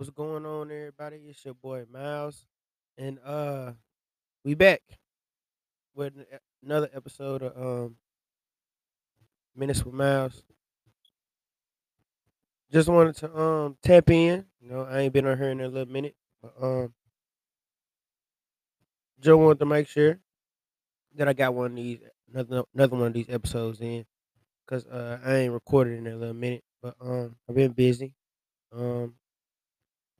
What's going on, everybody? It's your boy Miles, and uh, we back with another episode of um Minutes with Miles. Just wanted to um tap in. You know, I ain't been on here in a little minute, but um, just wanted to make sure that I got one of these another another one of these episodes in, cause uh I ain't recorded in a little minute, but um I've been busy. Um,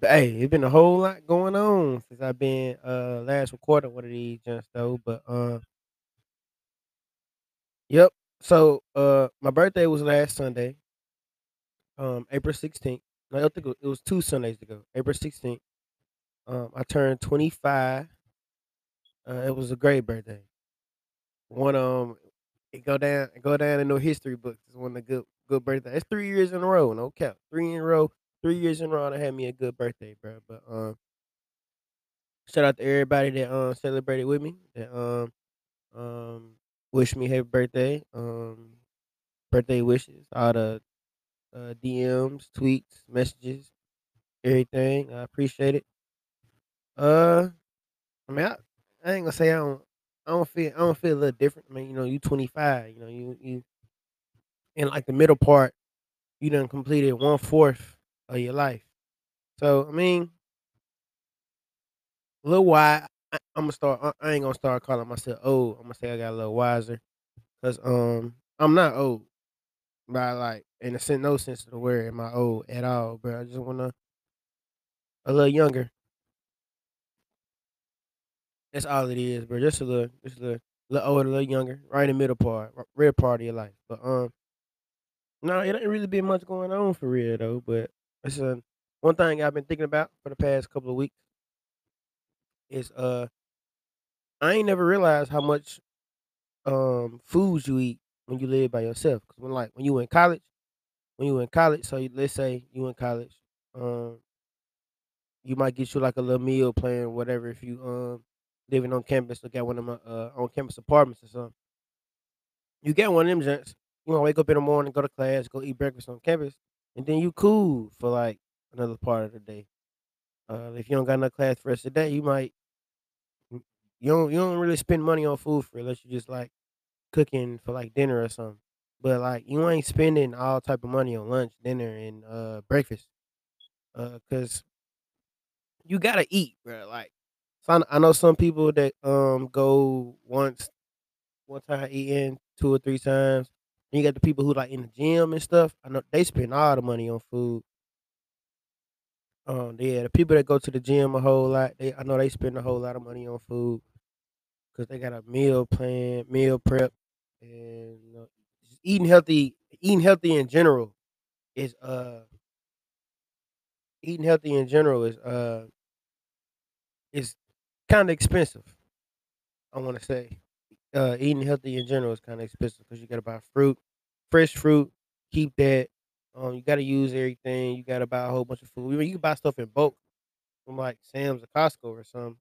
hey, it's been a whole lot going on since I've been uh last recorded one of these just though, but um. Yep. So, uh, my birthday was last Sunday, um, April 16th. No, I think it it was two Sundays ago, April 16th. Um, I turned 25. Uh, it was a great birthday. One, um, it go down, it go down in no history books. It's one of the good, good birthday. It's three years in a row, no cap. Three in a row, three years in a row. I had me a good birthday, bro. But um, shout out to everybody that um celebrated with me. That um um wished me happy birthday. Um, birthday wishes. All the uh, DMs, tweets, messages, everything. I appreciate it. Uh, I mean, I, I ain't gonna say I don't. I don't feel. I don't feel a little different. I mean, you know, you 25. You know, you you in like the middle part. You done completed one fourth of your life. So I mean, a little wide. I, I'm gonna start. I, ain't gonna start calling myself old. I'm gonna say I got a little wiser. Cause um, I'm not old. By like in a sense, no sense of the word, am I old at all? But I just wanna a little younger. That's all it is, bro. Just a little, just a little, little older, a little younger, right in the middle part, real part of your life. But um, no, it ain't really been much going on for real though. But uh, one thing I've been thinking about for the past couple of weeks is uh, I ain't never realized how much um foods you eat when you live by yourself. Cause when like when you in college, when you in college, so you, let's say you in college, um, you might get you like a little meal plan, whatever. If you um living on campus, look at one of my uh on campus apartments or something You get one of them joints. You wanna wake up in the morning, go to class, go eat breakfast on campus, and then you cool for like another part of the day. Uh, if you don't got no class for rest of the day, you might you don't you don't really spend money on food for unless you just like cooking for like dinner or something. But like you ain't spending all type of money on lunch, dinner, and uh breakfast. Uh, cause you gotta eat, bro. Like, so I, I know some people that um go once one time eating two or three times. You got the people who like in the gym and stuff. I know they spend all the money on food. Um, yeah, the people that go to the gym a whole lot, they I know they spend a whole lot of money on food because they got a meal plan, meal prep, and you know, eating healthy. Eating healthy in general is uh eating healthy in general is uh is kind of expensive. I want to say uh eating healthy in general is kind of expensive because you got to buy fruit, fresh fruit, keep that. Um, you got to use everything. You got to buy a whole bunch of food. I mean, you can buy stuff in bulk from like Sam's or Costco or something,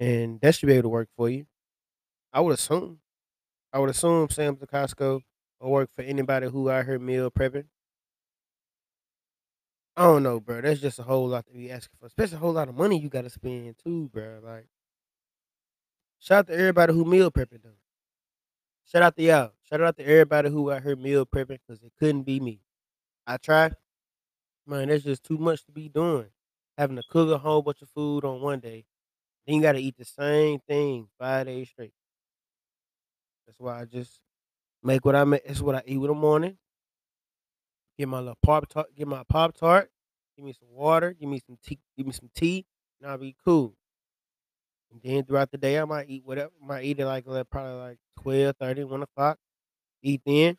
and that should be able to work for you. I would assume. I would assume Sam's or Costco will work for anybody who out here meal prepping. I don't know, bro. That's just a whole lot to be asking for, especially a whole lot of money you got to spend too, bro. Like, shout out to everybody who meal prepping though. Shout out to y'all. Shout out to everybody who out here meal prepping because it couldn't be me. I tried. Man, that's just too much to be doing. Having to cook a whole bunch of food on one day, then you gotta eat the same thing five days straight. That's why I just make what I make. That's what I eat in the morning. Get my little pop tart. Get my pop tart. Give me some water. Give me some tea. Give me some tea, and I'll be cool. And then throughout the day, I might eat whatever. I Might eat it like probably like 12, 30, 1 o'clock. Eat then.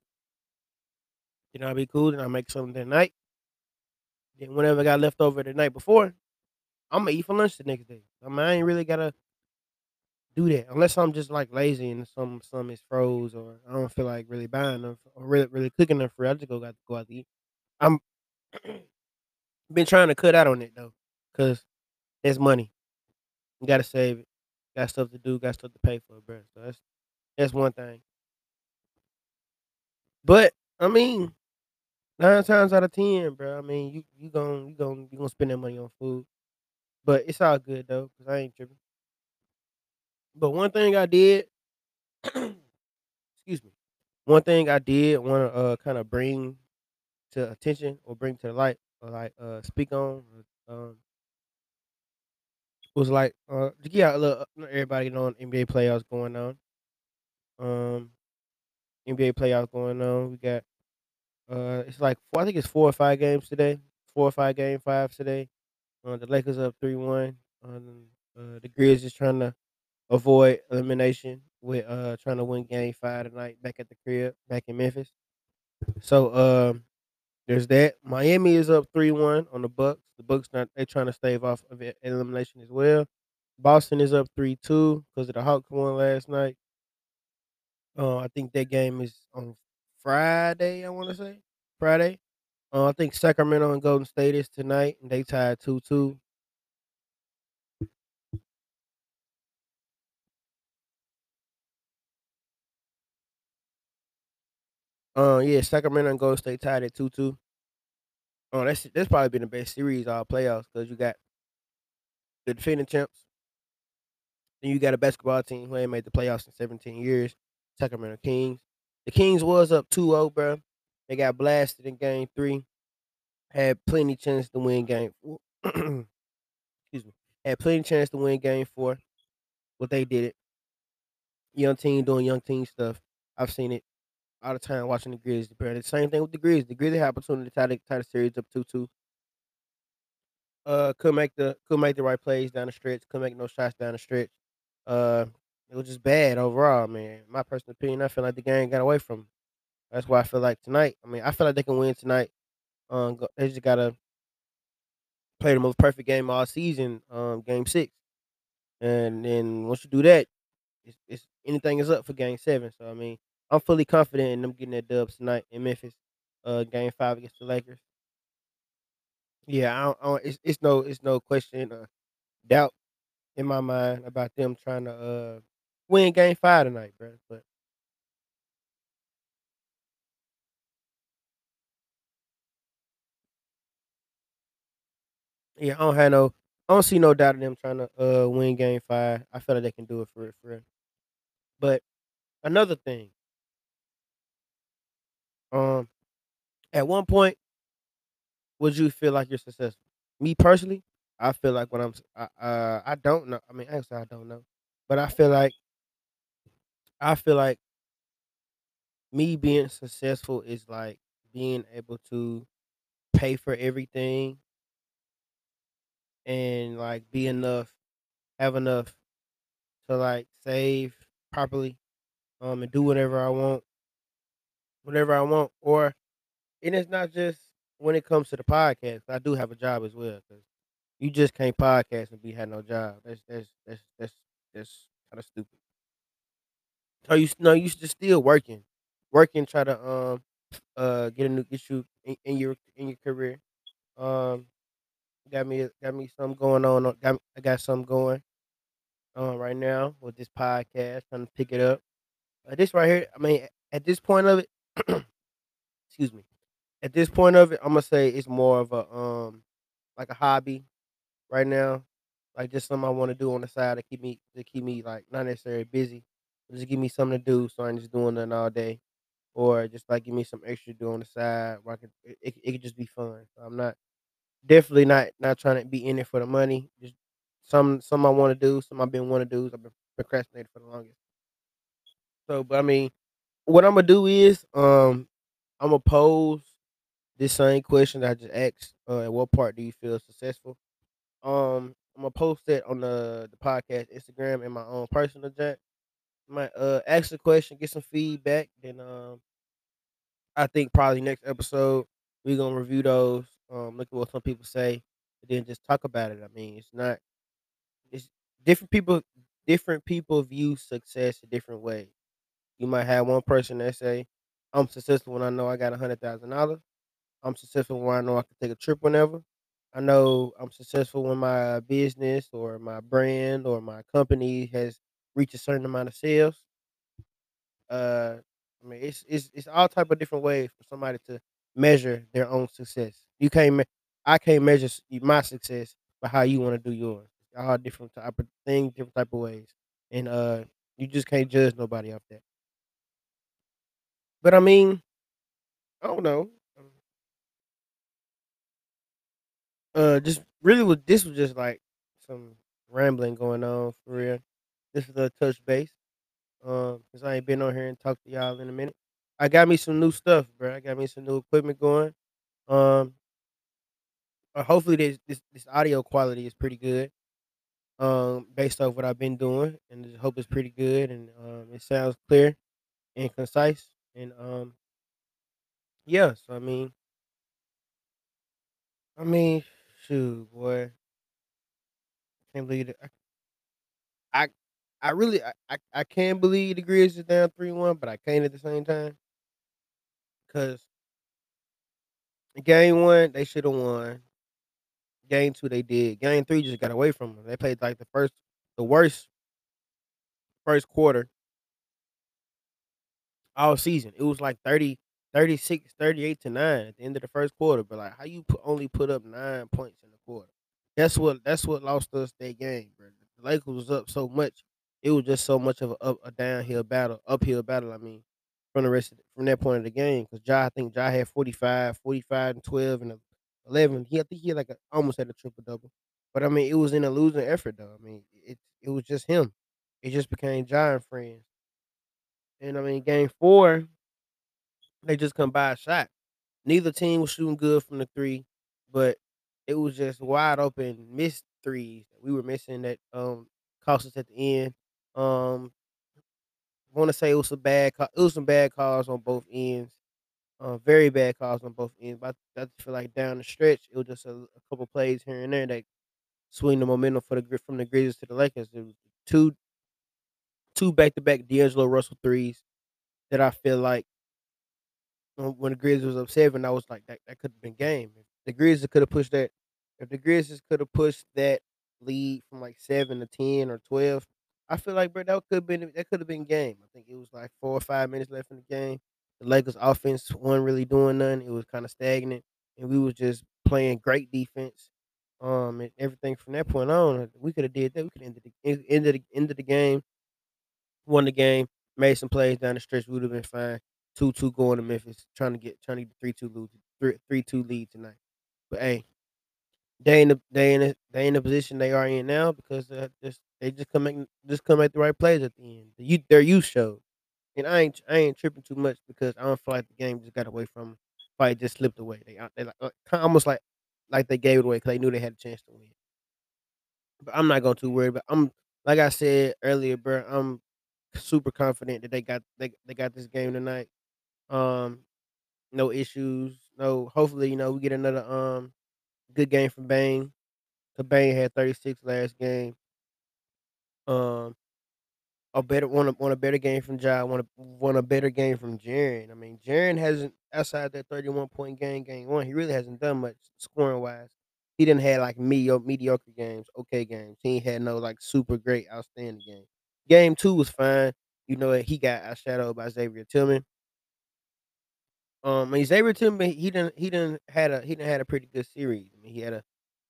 Then I'll be cool. Then I'll make something that night. Then whatever I got left over the night before, I'm gonna eat for lunch the next day. I mean, I ain't really gotta do that unless I'm just like lazy and some some is froze or I don't feel like really buying them or really really cooking them for. I just go got to go out to eat. I'm been trying to cut out on it though, cause it's money. You gotta save it. Got stuff to do. Got stuff to pay for, bro. So that's that's one thing. But I mean, 9 times out of 10, bro, I mean, you you gon you gonna you gonna spend that money on food, but it's all good though, cause I ain't tripping. But one thing I did excuse me, one thing I did wanna, uh, kinda bring to attention or bring to the light or, like, uh, speak on, um was like, uh, to get a little uh, everybody knowing NBA playoffs going on. Um, NBA playoffs going on. We got, uh, it's like 4 I think it's 4 or 5 games today, 4 or 5 game 5s today. Uh, the Lakers up 3-1. Um, uh, the Grizzlies is trying to avoid elimination with, uh, trying to win game 5 tonight back at the crib, back in Memphis. So, um, there's that. Miami is up 3-1 on the Bucks. The Bucks not they trying to stave off of elimination as well. Boston is up three two because of the Hawks won last night. Uh, I think that game is on Friday, I wanna say, Friday. Uh, I think Sacramento and Golden State is tonight, and they tied 2-2. Uh, yeah, Sacramento and Golden State tied at 2-2. Oh, that's that's probably been the best series all playoffs because you got the defending champs then you got a basketball team who ain't made the playoffs in 17 years, Sacramento Kings. The Kings was up 2-0, bruh. They got blasted in game 3. Had plenty chance to win game excuse me, had plenty chance to win game 4, but they didn't. Young team doing young team stuff. I've seen it all the time watching the bro. The same thing with the Grizzlies. The Grizzlies had opportunity to tie the tie the series up 2-2. Uh, couldn't make the couldn't make the right plays down the stretch, couldn't make no shots down the stretch. Uh, it was just bad overall, man. My personal opinion, I feel like the game got away from 'em. That's why I feel like tonight I mean, I feel like they can win tonight. Um, they just gotta play the most perfect game all season, um, game 6. And then once you do that, it's it's anything is up for game 7. So, I mean, I'm fully confident in them getting their dubs tonight in Memphis, uh, game 5 against the Lakers. Yeah, I don't I don't it's it's no it's no question or doubt in my mind about them trying to, uh, win game 5 tonight, bruh, but Yeah, I don't have no I don't see no doubt in them trying to, uh, win game 5. I feel like they can do it for real, for real. But another thing um, at one point would you feel like you're successful? Me personally, I feel like when I'm uh, I don't know I mean, actually, I don't know, but I feel like I feel like me being successful is, like, being able to pay for everything and, like, be enough have enough to, like, save properly, um, and do whatever I want whenever I want, or and it's not just when it comes to the podcast, I do have a job as well 'cause you just can't podcast and be have no job. That's that's that's that's that's kinda stupid. So you no, you just still working. Working, try to, um, uh, get a new issue in in your in your career. Um, got me got me something going on on got I got something going, um, right now with this podcast, trying to pick it up. Uh, this right here, I mean, at this point of it excuse me, at this point of it, Imma say it's more of a, um, like a hobby right now, like, just something I wanna do on the side to keep me to keep me, like, not necessarily busy, but just give me something to do so I'm just doing nothing all day, or just, like, give me some extra to do on the side where I could it it it could just be fun. So I'm not definitely not not trying to be in it for the money, just some something I wanna do, something I've been wanna do, I've been procrastinating for the longest. So, but I mean, what Imma do is, um, Imma pose this same question that I just asked, uh, "At what part do you feel successful?" Um, Imma post that on the the podcast Instagram and my own personal joint. Might, uh, ask the question, get some feedback, then, um I think probably next episode, we're gonna review those, um, look at what some people say, and then just talk about it. I mean, it's not it's different people different people view success a different way. You might have one person that say, "I'm successful when I know I got a $100,000. I'm successful when I know I can take a trip whenever. I know I'm successful when my business or my brand or my company has reached a certain amount of sales." Uh, I mean, it's it's it's all type of different ways for somebody to measure their own success. You can't I can't measure my success by how you wanna do yours. All different type of things, different type of ways, and, uh, you just can't judge nobody off that. But I mean I don't know. Uh, just really with this was just, like, some rambling going on for real. This is a touch base, Um, cause I ain't been on here and talked to y'all in a minute. I got me some new stuff, bro. I got me some new equipment going, um uh, hopefully this this this audio quality is pretty good, um, based off what I've been doing, and just hope it's pretty good, and, um, it sounds clear and concise, and, um yeah, so I mean I mean, shoot, boy. I can't believe it, I I I really I I I can't believe the Grizz is down 3-1, but I can't at the same time. 'Cause Game 1, they shoulda won. Game 2, they did. Game 3 just got away from them. They played, like, the first the worst 1st quarter all season. It was, like, 30 36, 38 to 9 at the end of the 1st quarter, but, like, how you pu only put up 9 points in the quarter? That's what that's what lost us that game, bro. The Lakers was up so much. It was just so much of a up a downhill battle uphill battle, I mean, from the rest the from that point of the game, 'cause Ja I think Ja had 45, 45 and 12 and, uh, 11. He I think he had, like, a almost had a triple double. But, I mean, it was in a losing effort, though. I mean, it it was just him. It just became and friends. And, I mean, game 4 they just come by a shot. Neither team was shooting good from the 3, but it was just wide open missed threes we were missing that, um, cost us at the end. Um I wanna say it was some bad it was some bad calls on both ends, uh, very bad calls on both ends, but I I feel like down the stretch, it was just a a couple plays here and there that swing the momentum for the from the Grizzlies to the Lakers. It was 2 2 back-to-back D'Angelo Russell threes that I feel like when the Grizzlies was up 7, I was like, "That that could've been game." If the Grizzlies coulda pushed that if the Grizzlies coulda pushed that lead from, like, 7 to 10 or 12, I feel like, bro, that could been that coulda been game. I think it was, like, 4 or 5 minutes left in the game. The Lakers offense wasn't really doing nothing. It was kinda stagnant, and we was just playing great defense. Um, and everything from that point on, we coulda did that. We coulda ended the en ended the ended the game won the game, made some plays down the stretch, we would've been fine. 2-2 going to Memphis, trying to get trying to get the 3-2 lose three 3-2 lead tonight. But, hey, they in the they in a they in the position they are in now because, uh, just they just couldn't make just couldn't make the right plays at the end. The you their youth showed. And I ain't I ain't tripping too much because I don't feel like the game just got away from 'em, probably just slipped away. They they like, uh, almost like like they gave it away because they knew they had a chance to win. But I'm not gonna too worried, but I'm like I said earlier, bro, I'm super confident that they got they they got this game tonight. Um, no issues, no hopefully, you know, we get another, um, good game from Bane. 'Cause Bane had 36 last game. Um a better want a want a better game from Ja, want a want a better game from Jaren. I mean, Jaren hasn't outside that 31 point game, game 1, he really hasn't done much scoring wise. He didn't had, like, medio mediocre games, okay games. He had no, like, super great outstanding game. Game 2 was fine. You know he got outshadowed by Xavier Tillman. Um, I mean, Xavier Tillman, he done he done had a he didn't had a pretty good series. I mean, he had a,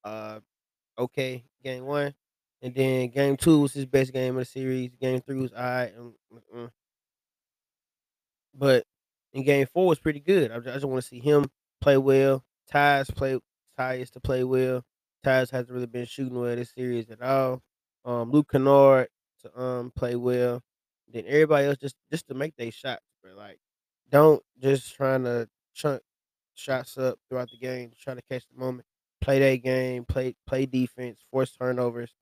uh, okay game 1, and then game 2 was his best game of the series. Game 3 was alright, mm, mm-mm. But in game 4 was pretty good. I ju I just wanna see him play well. Tyus play Tyus to play well. Tyus hasn't really been shooting well this series at all. Um, Luke Kennard to, um, play well. Then everybody else just just to make they shots, bro, like, don't just trying to chunk shots up throughout the game, try to catch the moment. Play that game, play play defense, force turnovers,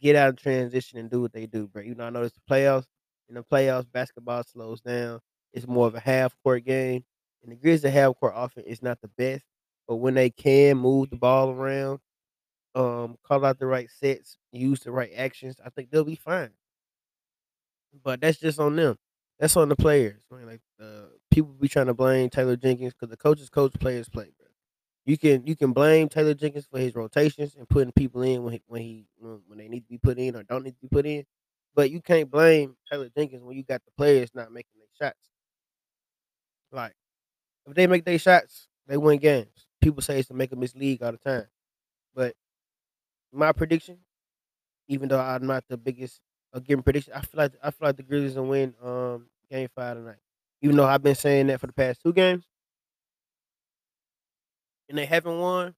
get out of transition and do what they do, bro. You know, I it's the playoffs. In the playoffs, basketball slows down. It's more of a half court game, and the Grizzlies half court offense is not the best, but when they can move the ball around, um, call out the right sets, use the right actions, I think they'll be fine. But that's just on them. That's on the players. I mean, like, uh, people be trying to blame Taylor Jenkins because the coaches coach, players play, bro. You can you can blame Taylor Jenkins for his rotations and putting people in when he when he when they need to be put in or don't need to be put in, but you can't blame Taylor Jenkins when you got the players not making their shots. Like, if they make their shots, They win games. People say it's to make 'em miss league all the time, but my prediction, even though I'm not the biggest of giving prediction, I feel like I feel like the Grizzlies will win um game five tonight. Even though I've been saying that for the past two games. And they haven't won.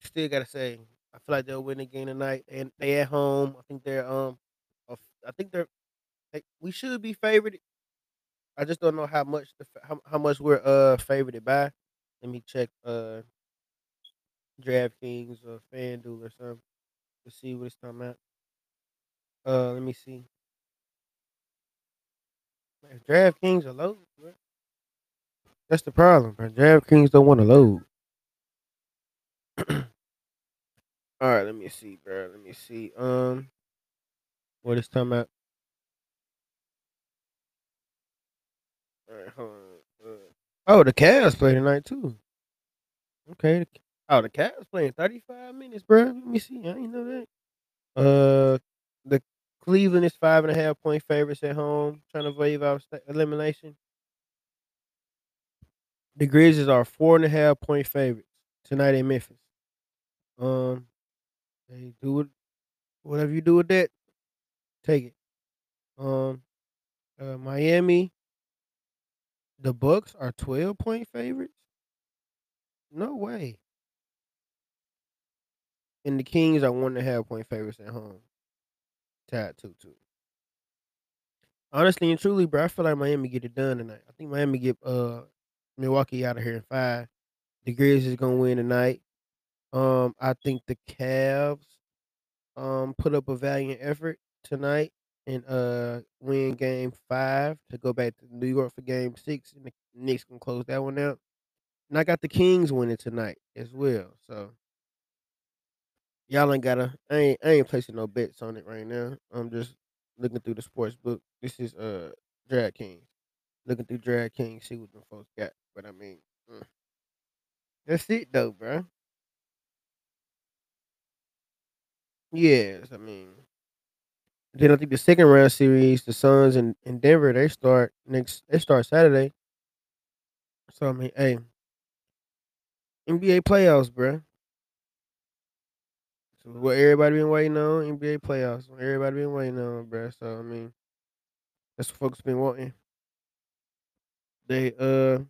Still gotta say, I feel like they'll win the game tonight, and they at home. I think they're um, I think they're they, we should be favored. I just don't know how much the how, how much we're uh favored by. Let me check uh DraftKings or FanDuel or something to see what it's talking about. Uh, let me see. Man, DraftKings are low, bro. That's the problem, bro. DraftKings don't want to load. All right, let me see, bro. Let me see. Um, what it's talking about? All right, hold on. Uh, oh, the Cavs play tonight too. Okay. Oh, the Cavs playing 35 minutes, bro. Let me see. I didn't know that. Uh, the Cleveland is five and a half point favorites at home, trying to waive out elimination. The Grizzlies are four and a half point favorites tonight in Memphis. Um, they do it. Whatever you do with that, take it. Um, uh, Miami, the Bucks are twelve point favorites. No way. And the Kings are one and a half point favorites at home. Tied two two. Honestly and truly, bro, I feel like Miami get it done tonight. I think Miami get uh Milwaukee out of here in five. The Grizzlies gonna win tonight. Um, I think the Cavs um put up a valiant effort tonight and uh win game five to go back to New York for game six and the Knicks can close that one out. And I got the Kings winning tonight as well. So y'all ain't gotta I ain't I ain't placing no bets on it right now. I'm just looking through the sports book. This is uh DraftKings. Looking through DraftKings, see what the folks got. But I mean, mm, that's it though, bro. Yes, I mean then I think the second round series, the Suns and, and Denver, they start next they start Saturday. So I mean, hey, NBA playoffs, bro. What everybody been waiting on, NBA playoffs. Everybody been waiting on, bro. So I mean, that's what folks been wanting. They uh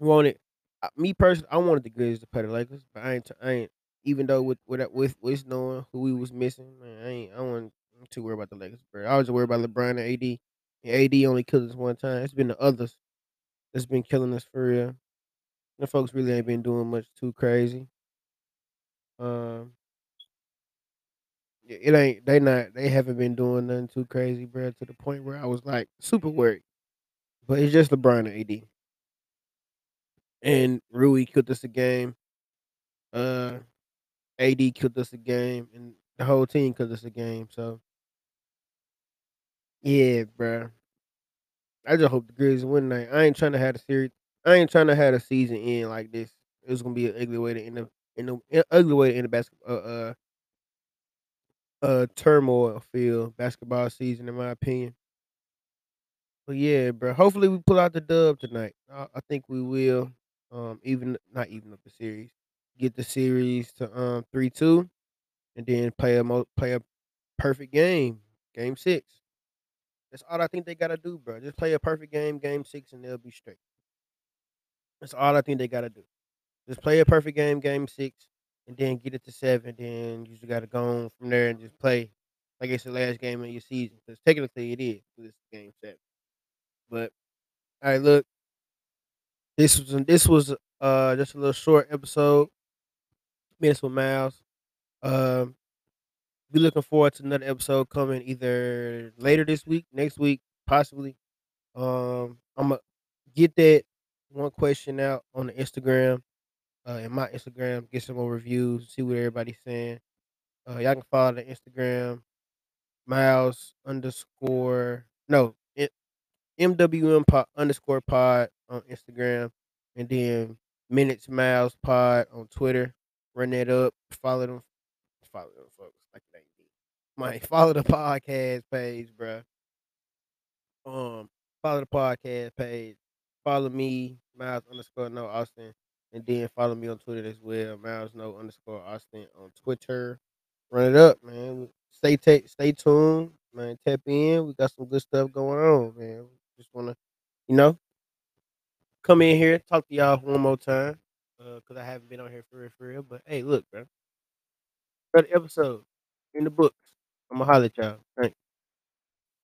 wanted uh, me personally. I wanted the Grizzlies to play the Lakers, but I ain't. I ain't. Even though with with with with knowing who we was missing, man, I ain't. I wasn't too worried about the Lakers, bro. I was worried about LeBron and AD. And AD only killed us one time. It's been the others that's been killing us for real. The folks really ain't been doing much too crazy. Um, it ain't. They not. They haven't been doing nothing too crazy, bro. To the point where I was like super worried. But it's just LeBron and AD. And Rui killed us a game. Uh, AD killed us a game, and the whole team killed us a game. So yeah, bro. I just hope the Grizzlies win tonight. I ain't trying to have a series. I ain't trying to have the season end like this. It's gonna be an ugly way to end up in the ugly way in the basketball. Uh, uh, uh, turmoil field basketball season, in my opinion. But yeah, bro. Hopefully we pull out the dub tonight. I, I think we will. Um, even not even up the series. Get the series to um three two, and then play a mo- play a perfect game, game six. That's all I think they gotta do, bro. Just play a perfect game, game six, and they'll be straight. That's all I think they gotta do. Just play a perfect game, game six, and then get it to seven. Then you just gotta go on from there and just play like it's the last game of your season. Because technically it is. It's game seven. But all right, look, this was this was uh just a little short episode. Minutes with Miles. Um, be looking forward to another episode coming either later this week, next week, possibly. Um, I'm gonna get that one question out on the Instagram, uh, in my Instagram, get some more reviews, see what everybody's saying. Uh, y'all can follow the Instagram, Miles underscore no it, MWM pod, underscore pod on Instagram, and then Minutes Miles pod on Twitter. Run that up, follow them, follow them folks like. Might follow the podcast page, bruh. Um, follow the podcast page. follow me, Miles underscore no Austin, and then follow me on Twitter as well, Miles no underscore Austin on Twitter. Run it up, man. Stay ta- stay tuned, man. Tap in. We got some good stuff going on, man. Just wanna, you know, come in here, talk to y'all one more time, uh, cause I haven't been on here for real, for real. But hey, look, bro. Another episode in the books. I'ma holler at y'all. Thanks.